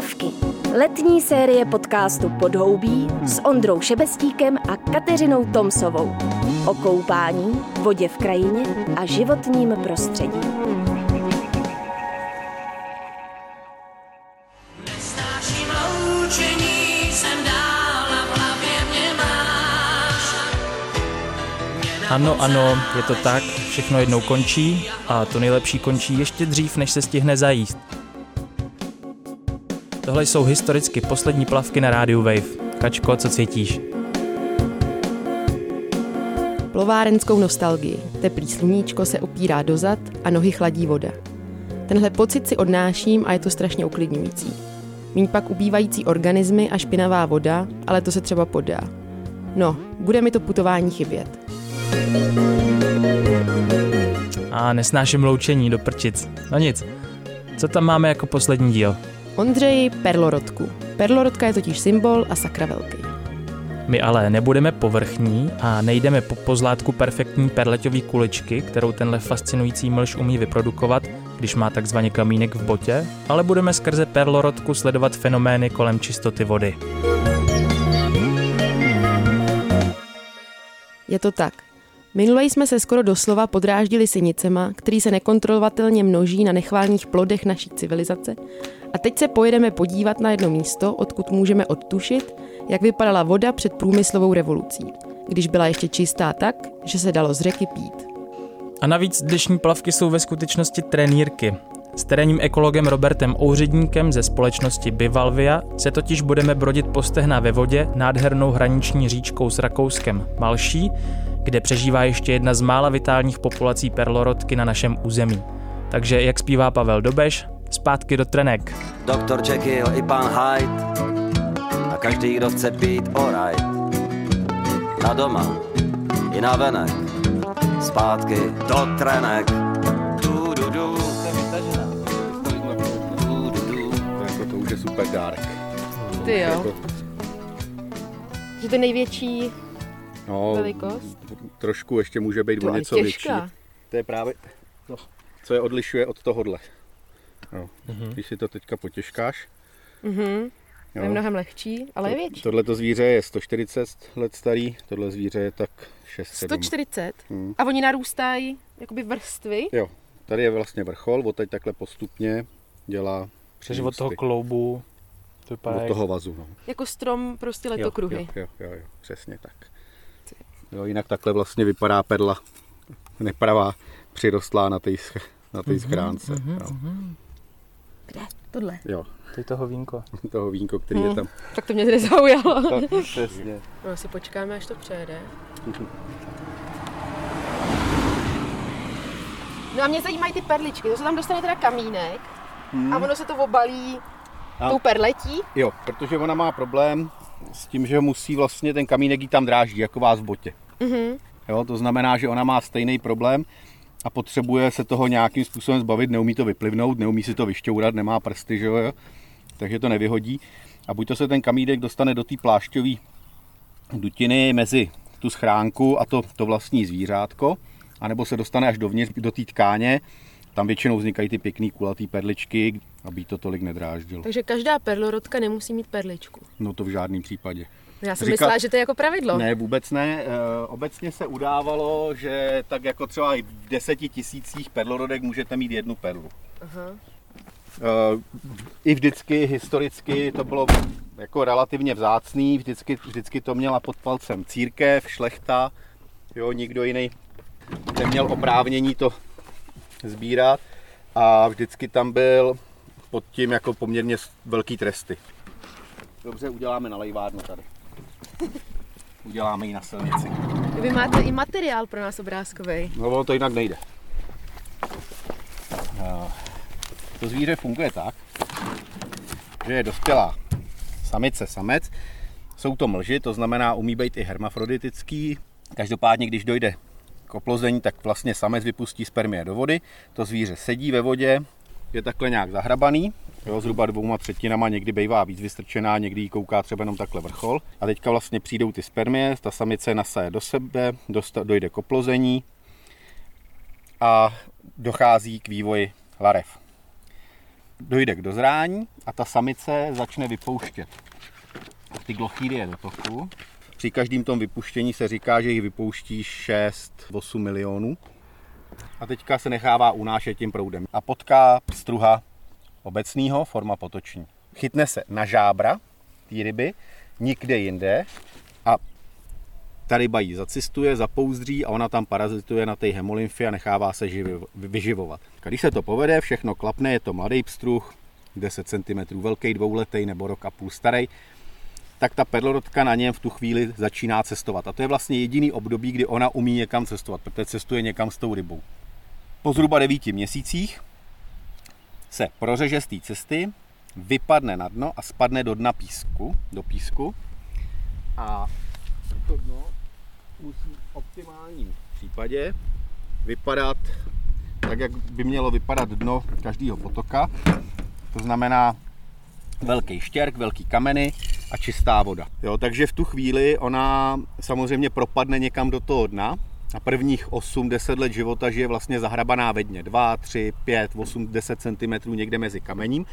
Plavky. Letní série podcastu Podhoubí s Ondrou Šebestíkem a Kateřinou Tomsovou. O koupání, vodě v krajině a životním prostředí. Ano, ano, je to tak, všechno jednou končí a to nejlepší končí ještě dřív, než se stihne zajíst. Tohle jsou historicky poslední plavky na rádiu Wave. Kačko, co cítíš? Plovárenskou nostalgii. Teplý sluníčko se opírá dozad a nohy chladí voda. Tenhle pocit si odnáším a je to strašně uklidňující. Míň pak ubývající organismy a špinavá voda, ale to se třeba podá. No, bude mi to putování chybět. A nesnáším loučení do prčic. No nic, co tam máme jako poslední díl? Ondřeji perlorodku. Perlorodka je totiž symbol a sakra velký. My ale nebudeme povrchní a nejdeme po pozlátku perfektní perleťové kuličky, kterou tenhle fascinující mlž umí vyprodukovat, když má takzvaně kamínek v botě, ale budeme skrze perlorodku sledovat fenomény kolem čistoty vody. Je to tak. Minule jsme se skoro doslova podráždili synicema, který se nekontrolovatelně množí na nechválných plodech naší civilizace. A teď se pojedeme podívat na jedno místo, odkud můžeme odtušit, jak vypadala voda před průmyslovou revolucí, když byla ještě čistá tak, že se dalo z řeky pít. A navíc dnešní plavky jsou ve skutečnosti trenýrky. S terénním ekologem Robertem Ouředníkem ze společnosti Bivalvia se totiž budeme brodit po stehna ve vodě nádhernou hraniční říčkou s Rakouskem Malší, kde přežívá ještě jedna z mála vitálních populací perlorodky na našem území. Takže, jak zpívá Pavel Dobeš, zpátky do trenek. Doktor Jekyll i pan Hyde a každý, kdo chce být alright. Na doma i na venek, zpátky do trenek. To super dárek. Ty jo. Jako, Že to je největší no, velikost? trošku ještě může být To něco větší. To je právě to, co je odlišuje od tohohle. No. Mhm. Když si to teďka potěžkáš. Mhm. Jo. Je mnohem lehčí, ale je větší. Tohleto zvíře je 140 let starý, tohle zvíře je tak 6 140. Hmm. A oni narůstají jakoby vrstvy. Jo, tady je vlastně vrchol, odteď takhle postupně dělá Takže od toho kloubu to vypadá od toho vazu. No. Jako strom prostě letokruhy. Jo, jo, jo, jo, přesně tak. Jo, jinak takhle vlastně vypadá perla nepravá, přirostlá na té sch- na té schránce. jo. Kde? Tohle. jo, To je toho vínko. toho vínko, který je Hmm. tam. Tak to mě nezaujalo. Tak, přesně. No, si počkáme, až to přejede. No a mě zajímají ty perličky. To se tam dostane teda kamínek a ono se to obalí A- tou perletí. Jo, protože ona má problém s tím, že musí vlastně ten kamínek jí tam dráždí, jako vás v botě. Mhm. Jo, to znamená, že ona má stejný problém a potřebuje se toho nějakým způsobem zbavit, neumí to vyplivnout, neumí si to vyšťourat, nemá prsty, že jo, takže to nevyhodí. A buď to se ten kamínek dostane do té plášťové dutiny mezi tu schránku a to, to vlastní zvířátko, anebo se dostane až dovnitř do té tkáně, tam většinou vznikají ty pěkný kulatý perličky, aby to tolik nedráždilo. Takže každá perlorodka nemusí mít perličku. No to v žádném případě. Já jsem Říká- myslela, že to je jako pravidlo. Ne, vůbec ne. E, Obecně se udávalo, že tak jako třeba i v deseti tisících perlorodek můžete mít jednu perlu. Aha. E, I vždycky historicky to bylo jako relativně vzácný, vždycky, vždycky to měla pod palcem církev, šlechta, jo, nikdo jiný neměl oprávnění to sbírat a vždycky tam byl pod tím jako poměrně velký tresty. Dobře, uděláme na lejvárnu tady. Uděláme ji na silnici. Vy máte i materiál pro nás obrázkový. No ono to jinak nejde. To zvíře funguje tak, že je dospělá samice, samec. Jsou to mlži, to znamená, umí být i hermafroditický. Každopádně, když dojde k oplození, tak vlastně samec vypustí spermie do vody. To zvíře sedí ve vodě, je takhle nějak zahrabaný, jo, zhruba dvouma třetinama, někdy bývá víc vystrčená, někdy jí kouká třeba jenom takhle vrchol. A teďka vlastně přijdou ty spermie, ta samice nasaje do sebe, dojde k oplození a dochází k vývoji larev. dojde k dozrání a ta samice začne vypouštět ty glochýrie do toku. Při každém tom vypuštění se říká, že jich vypouští 6-8 milionů. A teďka se nechává unášet tím proudem. A potká struha obecného, forma potoční. Chytne se na žábra té ryby, nikde jinde a ta ryba ji zacistuje, zapouzdří a ona tam parazituje na té hemolymfy a nechává se živi, vyživovat. Když se to povede, všechno klapne, je to mladý pstruh, 10 cm velký, dvouletý nebo rok a půl starý, tak ta perlorodka na něm v tu chvíli začíná cestovat. A to je vlastně jediný období, kdy ona umí někam cestovat, protože cestuje někam s tou rybou. Po zhruba devíti měsících se prořeže z té cesty, vypadne na dno a spadne do dna písku, do písku. A to dno musí v optimálním případě vypadat tak, jak by mělo vypadat dno každého potoka. To znamená velký štěrk, velký kameny a čistá voda. Jo, takže v tu chvíli ona samozřejmě propadne někam do toho dna a prvních 8-10 let života žije vlastně zahrabaná ve dně. 2, 3, 5, 8, 10 cm někde mezi kamením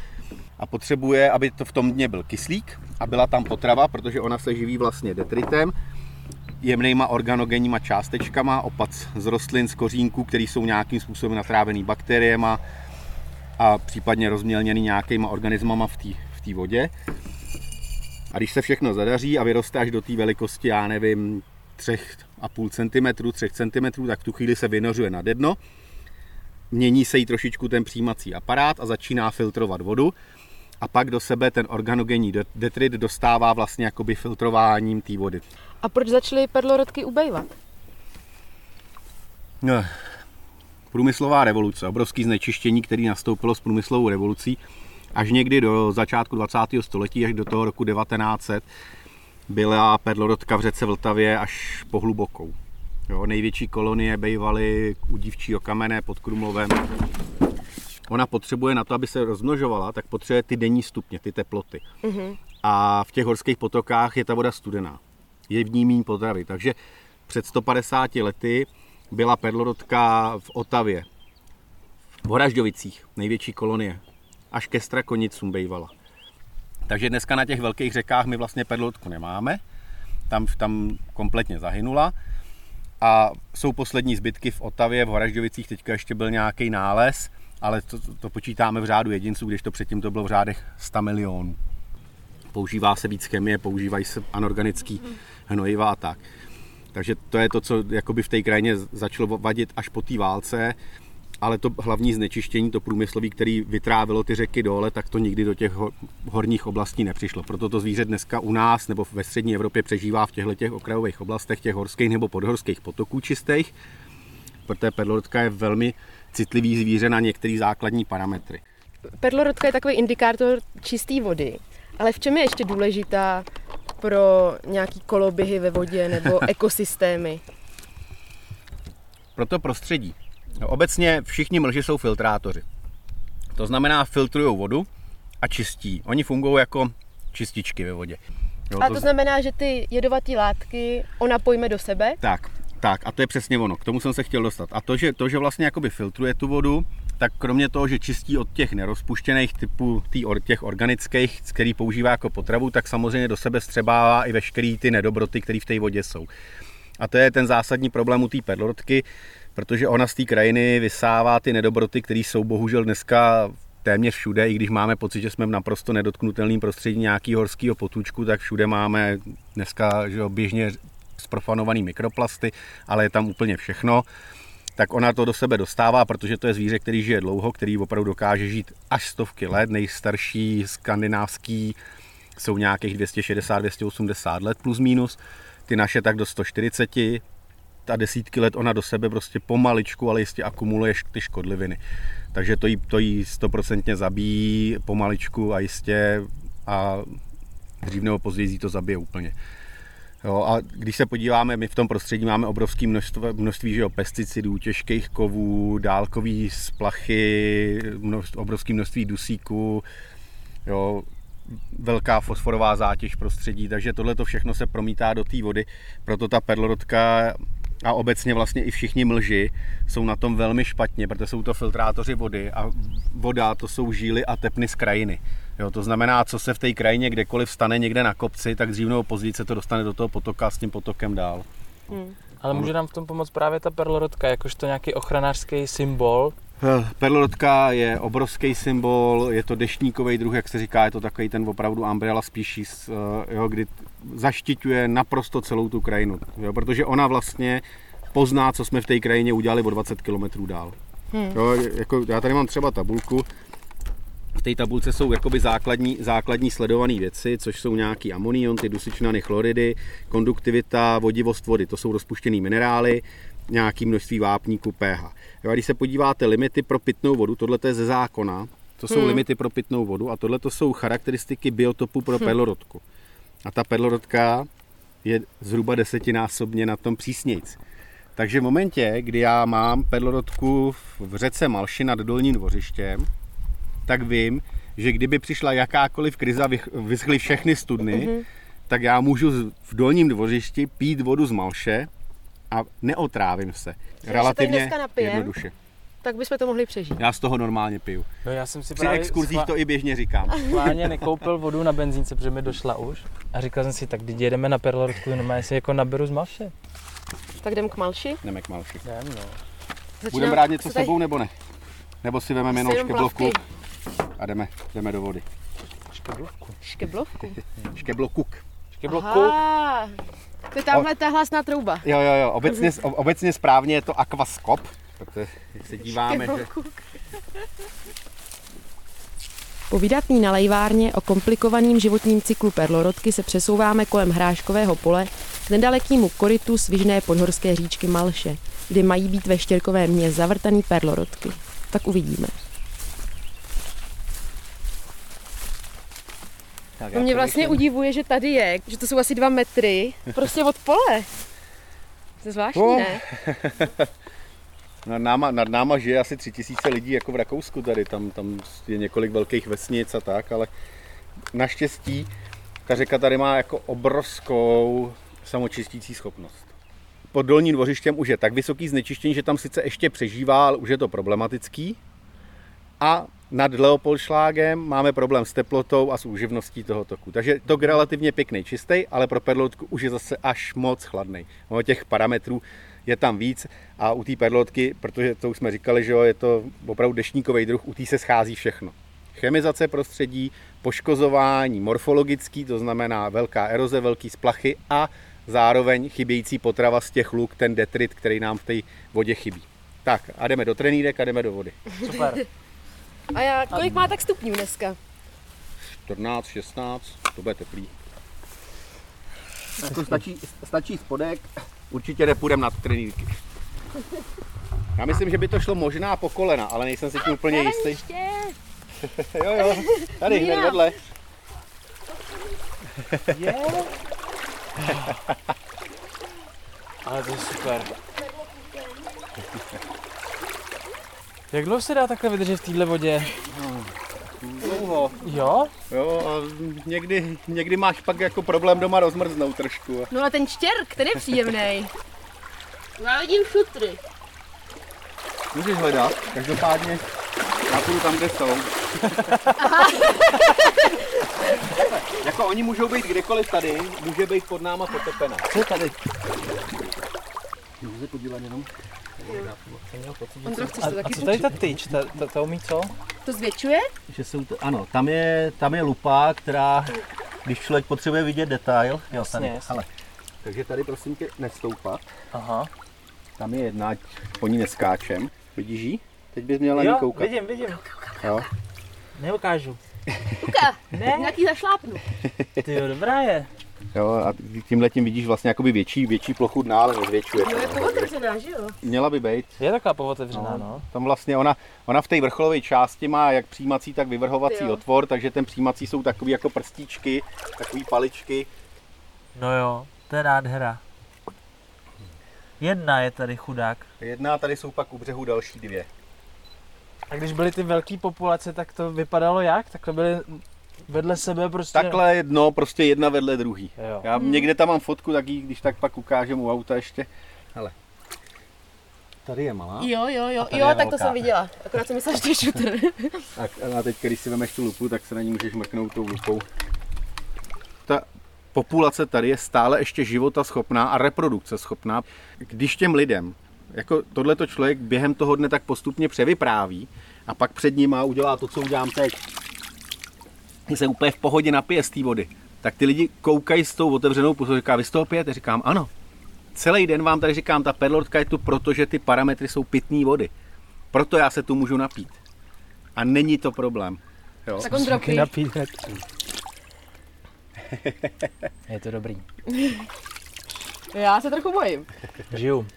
a potřebuje, aby to v tom dně byl kyslík a byla tam potrava, protože ona se živí vlastně detritem, jemnýma organogenníma částečkama, opac z rostlin, z kořínků, které jsou nějakým způsobem natrávený bakteriema a případně rozmělněný nějakýma organismama v té v vodě. A když se všechno zadaří a vyroste až do té velikosti, já nevím, 3,5 cm, 3 cm, tak v tu chvíli se vynořuje na dno, mění se jí trošičku ten přijímací aparát a začíná filtrovat vodu a pak do sebe ten organogenní detrit dostává vlastně jakoby filtrováním té vody. A proč začaly perlorodky ubejvat? No, průmyslová revoluce, obrovský znečištění, který nastoupilo s průmyslovou revolucí až někdy do začátku 20. století, až do toho roku 1900, byla perlorodka v řece Vltavě až po hlubokou. Jo, největší kolonie bývaly u dívčího kamene pod Krumlovem. Ona potřebuje na to, aby se rozmnožovala, tak potřebuje ty denní stupně, ty teploty. Mm-hmm. A v těch horských potokách je ta voda studená. Je v ní méně potravy. Takže před 150 lety byla perlorodka v Otavě, v Horažďovicích, největší kolonie, až ke Strakonicům bývala. Takže dneska na těch velkých řekách my vlastně perlotku nemáme, tam, tam kompletně zahynula. A jsou poslední zbytky v Otavě, v Horažďovicích, teďka ještě byl nějaký nález, ale to, to počítáme v řádu jedinců, když to předtím to bylo v řádech 100 milionů. Používá se víc chemie, používají se anorganický hnojiva a tak. Takže to je to, co jakoby v té krajině začalo vadit až po té válce ale to hlavní znečištění, to průmyslový, který vytrávilo ty řeky dole, tak to nikdy do těch horních oblastí nepřišlo. Proto to zvíře dneska u nás nebo ve střední Evropě přežívá v těchto těch okrajových oblastech, těch horských nebo podhorských potoků čistých, protože perlorodka je velmi citlivý zvíře na některé základní parametry. Perlorodka je takový indikátor čisté vody, ale v čem je ještě důležitá pro nějaký koloběhy ve vodě nebo ekosystémy? Pro to prostředí. No, obecně všichni mlži jsou filtrátoři. To znamená, filtrují vodu a čistí. Oni fungují jako čističky ve vodě. Jo, a to, to znamená, že ty jedovaté látky ona pojme do sebe? Tak, tak a to je přesně ono. K tomu jsem se chtěl dostat. A to, že, to, že vlastně jakoby filtruje tu vodu, tak kromě toho, že čistí od těch nerozpuštěných typů tý, těch organických, který používá jako potravu, tak samozřejmě do sebe střebává i veškerý ty nedobroty, které v té vodě jsou. A to je ten zásadní problém u té perlorodky, protože ona z té krajiny vysává ty nedobroty, které jsou bohužel dneska téměř všude, i když máme pocit, že jsme v naprosto nedotknutelném prostředí nějakého horského potůčku, tak všude máme dneska že jo, běžně sprofanovaný mikroplasty, ale je tam úplně všechno tak ona to do sebe dostává, protože to je zvíře, který žije dlouho, který opravdu dokáže žít až stovky let. Nejstarší skandinávský jsou nějakých 260-280 let plus minus. Ty naše tak do 140, a desítky let ona do sebe prostě pomaličku, ale jistě akumuluje ty škodliviny. Takže to jí, to jí stoprocentně zabíjí pomaličku a jistě a dřív nebo později to zabije úplně. Jo, a když se podíváme, my v tom prostředí máme obrovské množství, množství že jo, pesticidů, těžkých kovů, dálkový splachy, množství, obrovské množství dusíků, jo, velká fosforová zátěž prostředí, takže tohle to všechno se promítá do té vody, proto ta perlorodka a obecně vlastně i všichni mlži jsou na tom velmi špatně, protože jsou to filtrátoři vody a voda to jsou žíly a tepny z krajiny. Jo, to znamená, co se v té krajině kdekoliv stane někde na kopci, tak dřív nebo později se to dostane do toho potoka a s tím potokem dál. Ale může nám v tom pomoct právě ta perlorodka, jakožto nějaký ochranářský symbol. Perlorodka je obrovský symbol, je to deštníkový druh, jak se říká, je to takový ten opravdu umbrella species, eh, jo, kdy zaštiťuje naprosto celou tu krajinu, jo, protože ona vlastně pozná, co jsme v té krajině udělali o 20 km dál. Hmm. Jo, jako, já tady mám třeba tabulku, v té tabulce jsou jakoby základní, základní sledované věci, což jsou nějaký amonionty, dusičnany, chloridy, konduktivita, vodivost vody, to jsou rozpuštěné minerály, nějaké množství vápníku pH. Jo, a když se podíváte limity pro pitnou vodu, tohle je ze zákona, to jsou hmm. limity pro pitnou vodu a tohle to jsou charakteristiky biotopu pro perlorodku. A ta perlorodka je zhruba desetinásobně na tom přísnějc. Takže v momentě, kdy já mám perlorodku v řece Malši nad Dolním dvořištěm, tak vím, že kdyby přišla jakákoliv krize a vych- vyschly všechny studny, mm-hmm. tak já můžu v dolním dvořišti pít vodu z Malše a neotrávím se. Relativně dneska napijem? jednoduše. Tak bychom to mohli přežít. Já z toho normálně piju. No já jsem si Při právě exkurzích schvá- to i běžně říkám. schválně nekoupil vodu na benzínce, protože mi došla už. A říkal jsem si, tak když jedeme na perlorodku, no já si jako naberu z malše. Tak jdem k Malši. Jdeme k Malši. Nevím, no. Budeme brát něco co s tady- sebou nebo ne? Nebo si vezmeme jenom jenom škeblovku a jdeme, jdeme do vody. Škeblovku. Škeblokuk. Škeblku. Aha, to je tamhle ta hlasná trouba. Jo, jo, jo, obecně, obecně správně je to aquaskop, protože se díváme, že Škeblovku. Po vydatný nalejvárně o komplikovaným životním cyklu perlorodky se přesouváme kolem hráškového pole k nedalekému korytu svižné podhorské říčky Malše, kde mají být ve štěrkovém dně zavrtaný perlorodky. Tak uvidíme. Tak, To mě vlastně udivuje, že tady je, že to jsou asi dva metry, prostě od pole. To je zvláštní, Oh. ne? Nad náma, nad náma žije asi tři tisíce lidí jako v Rakousku tady, tam, tam je několik velkých vesnic a tak, ale naštěstí ta řeka tady má jako obrovskou samočistící schopnost. Pod dolním dvořištěm už je tak vysoký znečištění, že tam sice ještě přežívá, ale už je to problematický. A nad Leopoldšlágem máme problém s teplotou a s úživností toho toku. Takže tok relativně pěkný, čistý, ale pro perlotku už je zase až moc chladný. Ono těch parametrů je tam víc a u té perlotky, protože to už jsme říkali, že jo, je to opravdu dešníkový druh, u té se schází všechno. Chemizace prostředí, poškozování morfologický, to znamená velká eroze, velký splachy a zároveň chybějící potrava z těch luk, ten detrit, který nám v té vodě chybí. Tak a jdeme do trenýrek a jdeme do vody. Super. A já, kolik má tak stupňů dneska? 14, 16, to bude teplý. Jako stačí, stačí spodek, určitě nepůjdem na trenýrky. Já myslím, že by to šlo možná po kolena, ale nejsem si tím úplně jistý. Jo, jo, tady hned vedle. Je. Ale to je super. Jak dlouho se dá takhle vydržet v téhle vodě? Dlouho. Jo? Jo, a někdy, někdy máš pak jako problém doma rozmrznout trošku. No a ten štěrk, ten je příjemný. Já vidím šutry. Můžeš hledat, každopádně já půjdu tam, kde jsou. jako oni můžou být kdekoliv tady, může být pod náma potopena. Co je tady? Můžu se podívat jenom? Ondro, chceš A, to a taky co tady ta tyč? Ta, ta, ta umí co? To zvětšuje? Že jsou to, ano, tam je, tam je lupa, která, když člověk potřebuje vidět detail, jo, Jasně, jasně. ale. Takže tady prosím tě nestoupat, Aha. tam je jedna, ať po ní neskáčem. Vidíš ji? Teď bys měla Jo, koukat. vidím, vidím. Jo. Neukážu. Luka, Ne, nějaký zašlápnu. ty jo, dobrá je. Jo, a tímhle tím vidíš vlastně jakoby větší, větší plochu dna, ale nezvětšuje. No je to otevřená, že jo? Měla by být. Je taková povotevřená, no. Tam vlastně ona, ona v té vrcholové části má jak přijímací, tak vyvrhovací Jo. otvor, takže ten přijímací jsou takový jako prstíčky, takový paličky. No jo, to je nádhera. Jedna je tady chudák. Jedna a tady jsou pak u břehu další dvě. A když byly ty velké populace, tak to vypadalo jak? Takhle byly vedle sebe prostě... Takhle jedno, prostě jedna vedle druhý. Jo. Já někde tam mám fotku, tak ji, když tak pak ukážem u auta ještě. Hele, Tady je malá. Jo, jo, jo, jo, tak to jsem viděla. Akorát jsem myslela, že to je šutr. Tak a teď, když si vemeš tu lupu, tak se na ní můžeš mrknout tou lupou. Ta populace tady je stále ještě života schopná a reprodukce schopná. Když těm lidem, jako tohleto člověk během toho dne tak postupně převypráví a pak před nima udělá to, co udělám teď, se úplně v pohodě napije z té vody, tak ty lidi koukají s tou otevřenou pusou, říká, vy z toho pijete? Říkám, ano. Celý den vám tady říkám, ta perlotka je tu, protože ty parametry jsou pitné vody. Proto já se tu můžu napít. A není to problém. Jo. Tak on dropí. Je to dobrý. Já se trochu bojím. Žiju.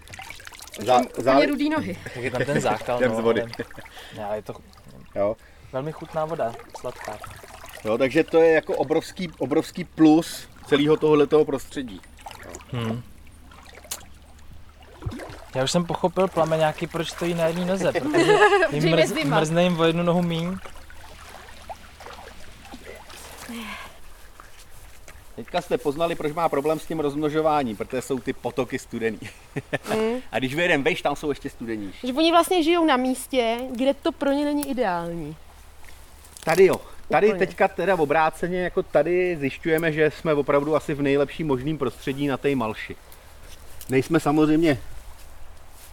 Zá, Úplně rudý nohy. Tak je tam ten zákal. Jdem z vody. ale- Já, je to jo. velmi chutná voda, sladká. Jo, takže to je jako obrovský, obrovský plus celého tohoto prostředí. Hmm. Já už jsem pochopil plameňáky, proč stojí na jedné noze, protože jim mrz, mrzne jim o jednu nohu míň. Teďka jste poznali, proč má problém s tím rozmnožováním, protože jsou ty potoky studený. A když vyjedeme vejš, tam jsou ještě studenější. Že oni vlastně žijou na místě, kde to pro ně není ideální. Tady jo. Tady Úplně. teďka teda obráceně, jako tady zjišťujeme, že jsme opravdu asi v nejlepším možným prostředí na té malši. Nejsme samozřejmě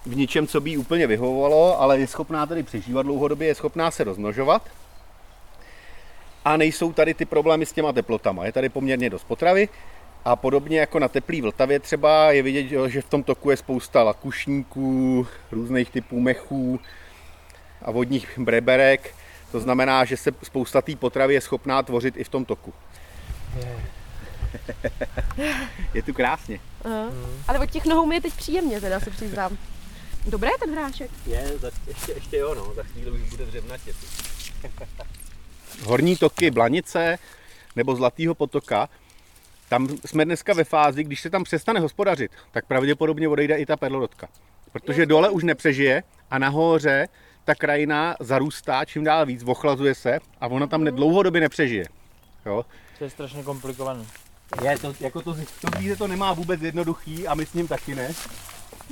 v ničem, co by jí úplně vyhovovalo, ale je schopná tady přežívat dlouhodobě, je schopná se rozmnožovat. A nejsou tady ty problémy s těma teplotama. Je tady poměrně dost potravy a podobně jako na teplý Vltavě třeba je vidět, že v tom toku je spousta lakušníků, různých typů mechů a vodních breberek. To znamená, že se spousta té potravy je schopná tvořit i v tom toku. je tu krásně. Aha. Ale od těch nohou mi je teď příjemně, teda se přiznám. Dobré ten hrášek. Je, ještě, ještě jo, no, za chvíli už bude dřevnatě. Horní toky Blanice nebo Zlatého potoka, tam jsme dneska ve fázi, když se tam přestane hospodařit, tak pravděpodobně odejde i ta perlorodka. Protože dole už nepřežije a nahoře ta krajina zarůstá čím dál víc, ochlazuje se a ona tam ne- dlouhodobě nepřežije. Jo? To je strašně komplikovaný. Je, to, jako to, to zvíře to nemá vůbec jednoduchý a my s ním taky ne.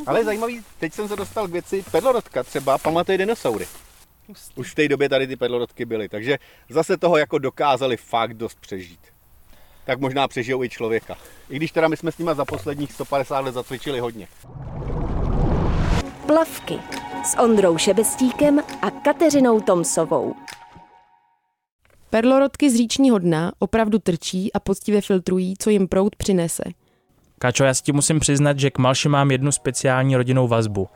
Ale je zajímavý, teď jsem se dostal k věci, perlorodka třeba pamatuje dinosaury. Už v té době tady ty perlorodky byly, takže zase toho jako dokázali fakt dost přežít. Tak možná přežijou i člověka. I když teda my jsme s nima za posledních 150 let zacvičili hodně. Plavky s Ondrou Šebestíkem a Kateřinou Tomsovou. Perlorodky z říčního dna opravdu trčí a poctivě filtrují, co jim proud přinese. Kačo, já si ti musím přiznat, že k Malši mám jednu speciální rodinnou vazbu.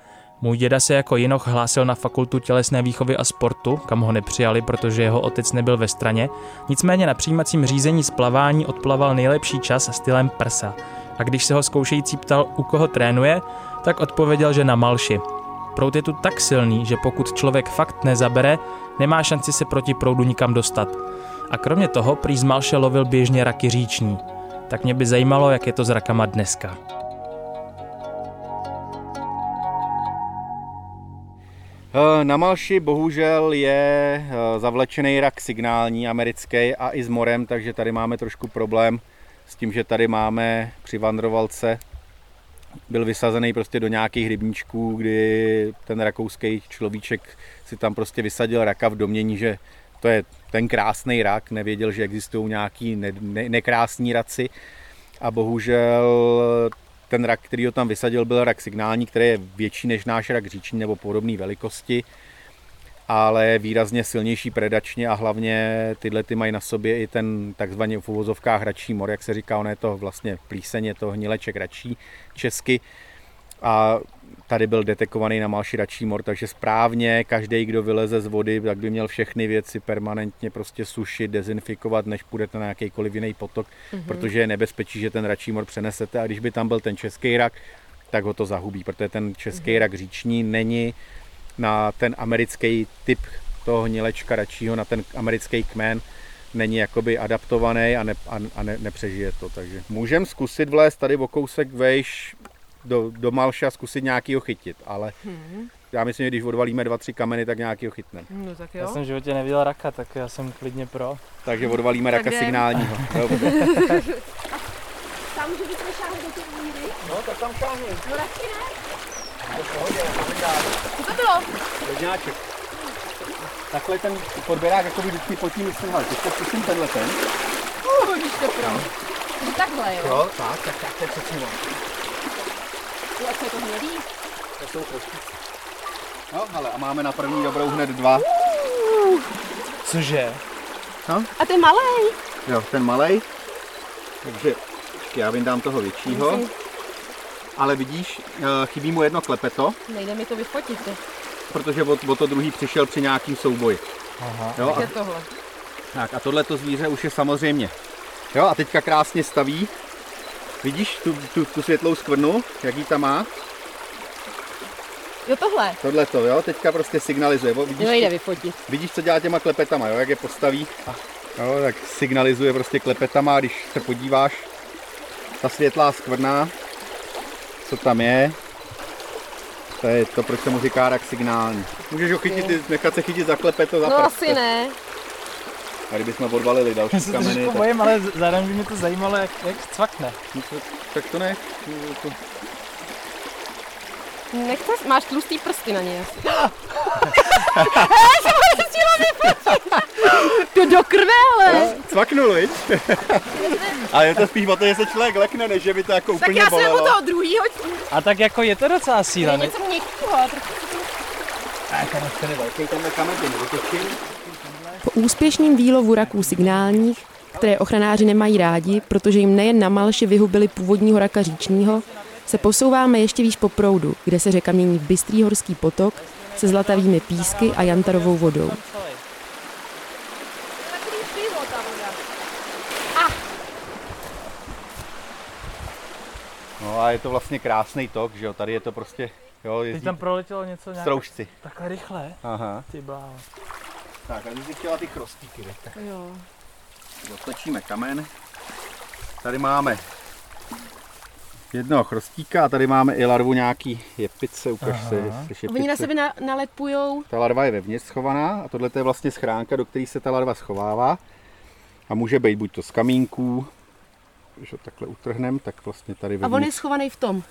Můj děda se jako jinoch hlásil na fakultu tělesné výchovy a sportu, kam ho nepřijali, protože jeho otec nebyl ve straně. Nicméně na přijímacím řízení z plavání odplaval nejlepší čas stylem prsa. A když se ho zkoušející ptal, u koho trénuje, tak odpověděl, že na Malši. Proud je tu tak silný, že pokud člověk fakt nezabere, nemá šanci se proti proudu nikam dostat. A kromě toho prý z Malše lovil běžně raky říční. Tak mě by zajímalo, jak je to s rakama dneska. Eh, Na Malši bohužel je eh, zavlečený rak signální americký a i s morem, takže tady máme trošku problém s tím, že tady máme při vandrovalce byl vysazený prostě do nějakých rybníčků, kdy ten rakouský človíček si tam prostě vysadil raka v domění, že to je ten krásný rak, nevěděl, že existují nějaký ne, ne, nekrásní raci. A bohužel ten rak, který ho tam vysadil, byl rak signální, který je větší než náš rak říční nebo podobné velikosti, ale výrazně silnější predačně a hlavně tyhle ty mají na sobě i ten takzvaný v uvozovkách hračí mor, jak se říká, ono je to vlastně plíseň, je to hnileček hračí česky a tady byl detekovaný na malší račí mor, takže správně každý, kdo vyleze z vody, tak by měl všechny věci permanentně prostě sušit, dezinfikovat, než půjdete na jakýkoliv jiný potok, mm-hmm. protože je nebezpečí, že ten račí mor přenesete a když by tam byl ten český rak, tak ho to zahubí, protože ten český mm-hmm. rak říční není na ten americký typ toho hnilečka račího, na ten americký kmen, není jakoby adaptovaný a, ne, a, a ne, nepřežije to. Takže můžeme zkusit vlézt tady o kousek vejš do, do Malša a zkusit nějakýho chytit, ale hmm. já myslím, že když odvalíme dva, tři kameny, tak nějakýho chytneme. No tak Já jsem v životě neviděl raka, tak já jsem klidně pro. Takže odvalíme Tak raka jdem. signálního. Tam, že bychom šáhli do těch míry. No, tak tam šáhni. No radši ne. Co to bylo? Ledňáček. Takhle ten podběrák jako by vždycky pod tím myslím, ale teď zkusím tenhle ten. Uh, vidíš to pro. Takhle, jo. Jo, tak, tak, tak, přesně ono. Jo, a co je to hnědý? To jsou trošku. No, ale a máme na první dobrou hned dva. Cože? A ten malej. Jo, ten malej. Takže já vyndám toho většího. Ale vidíš, eh, chybí mu jedno klepeto, Nejde mi to vyfotit, ty. protože o, o to druhý přišel při nějakým souboji. Aha. Jo, Je a, tohle. tak, a tohle to zvíře už je samozřejmě. Jo, a teďka krásně staví. Vidíš tu, tu, tu světlou skvrnu, jak ji tam má? Jo, tohle. Tohle to, jo, teďka prostě signalizuje. bo Vidíš, nejde vyfotit. vidíš, co dělá těma klepetama, jo, jak je postaví. Jo, tak signalizuje prostě klepetama, a když se podíváš, ta světlá skvrna, co tam je, to je to, proč se mu říká rak signální. Můžeš ho chytit, nechat se chytit za klepeto, za No prst. asi ne. A kdybychom odvalili Já další se kameny, trošku tak, bojím, ale zároveň by mě to zajímalo, jak, jak cvakne. no, to- tak to ne. To, Nechce, máš tlustý prsty na něj asi. To do krve, ale. cvaknul, viď? Ale je to spíš o to, že se člověk lekne, než že by to jako Tak úplně já jsem u toho druhýho. A tak jako je to docela síla, ne? něco měkkýho. je velký, nevytočím. Po úspěšném výlovu raků signálních, které ochranáři nemají rádi, protože jim nejen na Malši vyhubili původního raka říčního, se posouváme ještě výš po proudu, kde se řeka mění v bystrý horský potok se zlatavými písky a jantarovou vodou. No a je to vlastně krásný tok, že jo, tady je to prostě, jo, Teď jezdí tam proletělo něco nějak stroužci. takhle rychle. Aha. Ty bláho. Tak a ty jsi chtěla ty krostíky, viď? tak Jo. otočíme kamen. Tady máme jednoho chrostíka a tady máme i larvu nějaký jepice, ukaž Aha. se, jestli Oni na sebe na, nalepujou. Ta larva je vevnitř schovaná a tohle je vlastně schránka, do které se ta larva schovává. A může být buď to z kamínků, když ho takhle utrhnem, tak vlastně tady A on je schovaný v tom.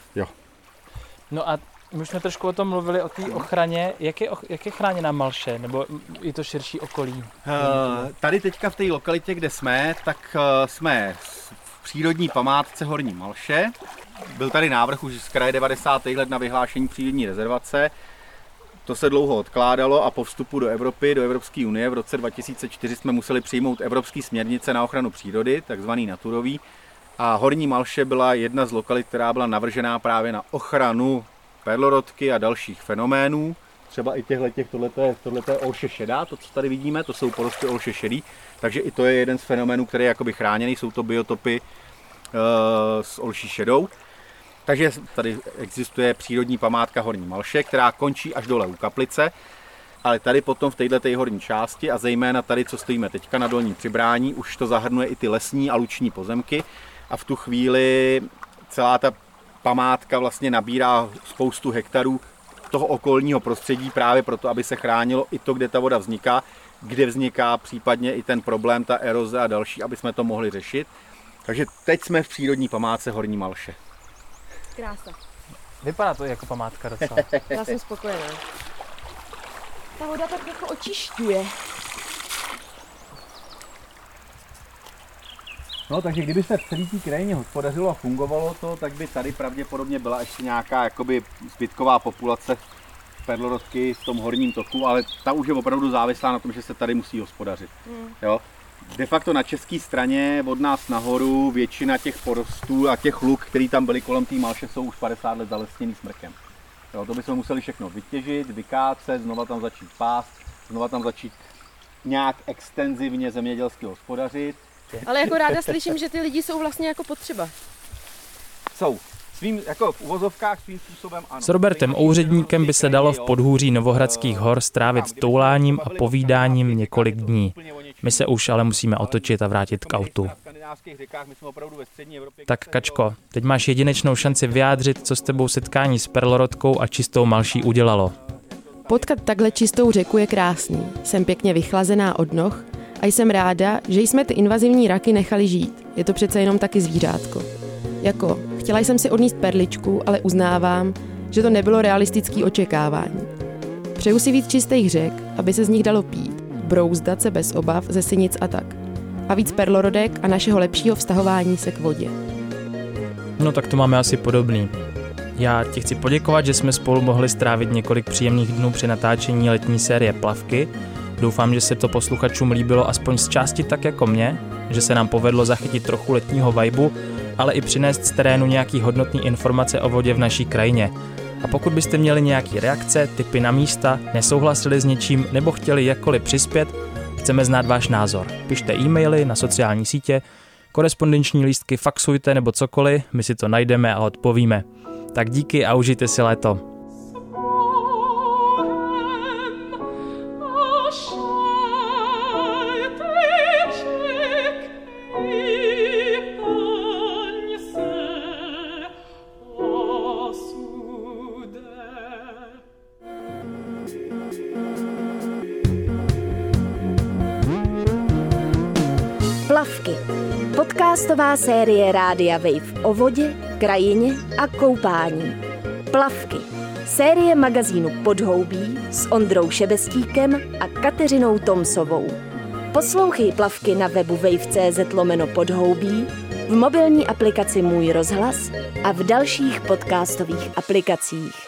No a my už jsme trošku o tom mluvili, o té ochraně. Jak je, jak je chráněná Malše? Nebo i to širší okolí? Eh, Tady teďka v té lokalitě, kde jsme, tak eh, jsme v přírodní památce Horní Malše. Byl tady návrh už z kraje 90. let na vyhlášení přírodní rezervace. To se dlouho odkládalo a po vstupu do Evropy, do Evropské unie v roce 2004 jsme museli přijmout evropské směrnice na ochranu přírody, takzvaný naturový. A Horní Malše byla jedna z lokalit, která byla navržená právě na ochranu perlorodky a dalších fenoménů. Třeba i těchto, těch, tohleto je, olše šedá, to, co tady vidíme, to jsou porosty olše šedý. Takže i to je jeden z fenoménů, který je jakoby chráněný, jsou to biotopy e, s olší šedou. Takže tady existuje přírodní památka Horní Malše, která končí až dole u Kaplice. Ale tady potom v této horní části a zejména tady, co stojíme teďka na dolním přibrání, už to zahrnuje i ty lesní a luční pozemky. A v tu chvíli celá ta památka vlastně nabírá spoustu hektarů toho okolního prostředí právě proto, aby se chránilo i to, kde ta voda vzniká, kde vzniká případně i ten problém, ta eroze a další, aby jsme to mohli řešit. Takže teď jsme v přírodní památce Horní Malše. Krása. Vypadá to jako památka docela. Já jsem spokojená. Ta voda tak jako očišťuje. No, takže kdyby se v celé té krajině hospodařilo a fungovalo to, tak by tady pravděpodobně byla ještě nějaká jakoby zbytková populace perlorodky v tom horním toku, ale ta už je opravdu závislá na tom, že se tady musí hospodařit. Jo? De facto na české straně od nás nahoru většina těch porostů a těch luk, které tam byly kolem té malše, jsou už 50 let zalesněný smrkem. Jo, to bychom museli všechno vytěžit, vykácet, znova tam začít pást, znova tam začít nějak extenzivně zemědělsky hospodařit. Ale jako ráda slyším, že ty lidi jsou vlastně jako potřeba. Jsou. Svým, jako v uvozovkách svým způsobem ano. S Robertem Ouředníkem by se dalo v podhůří Novohradských hor strávit touláním a povídáním několik dní. My se už ale musíme otočit a vrátit k autu. Tak Kačko, teď máš jedinečnou šanci vyjádřit, co s tebou setkání s perlorodkou a čistou malší udělalo. Potkat takhle čistou řeku je krásný. Jsem pěkně vychlazená od noh a jsem ráda, že jsme ty invazivní raky nechali žít. Je to přece jenom taky zvířátko. Jako, chtěla jsem si odníst perličku, ale uznávám, že to nebylo realistický očekávání. Přeju si víc čistých řek, aby se z nich dalo pít, brouzdat se bez obav ze synic a tak. A víc perlorodek a našeho lepšího vztahování se k vodě. No tak to máme asi podobný. Já ti chci poděkovat, že jsme spolu mohli strávit několik příjemných dnů při natáčení letní série Plavky. Doufám, že se to posluchačům líbilo aspoň z části tak jako mě, že se nám povedlo zachytit trochu letního vajbu, ale i přinést z terénu nějaký hodnotný informace o vodě v naší krajině. A pokud byste měli nějaké reakce, typy na místa, nesouhlasili s něčím nebo chtěli jakkoliv přispět, chceme znát váš názor. Pište e-maily na sociální sítě, korespondenční lístky faxujte nebo cokoliv, my si to najdeme a odpovíme. Tak díky a užijte si léto. Podcastová série Rádia Wave o vodě, krajině a koupání. Plavky. Série magazínu Podhoubí s Ondrou Šebestíkem a Kateřinou Tomsovou. Poslouchej plavky na webu wave.cz lomeno podhoubí, v mobilní aplikaci Můj rozhlas a v dalších podcastových aplikacích.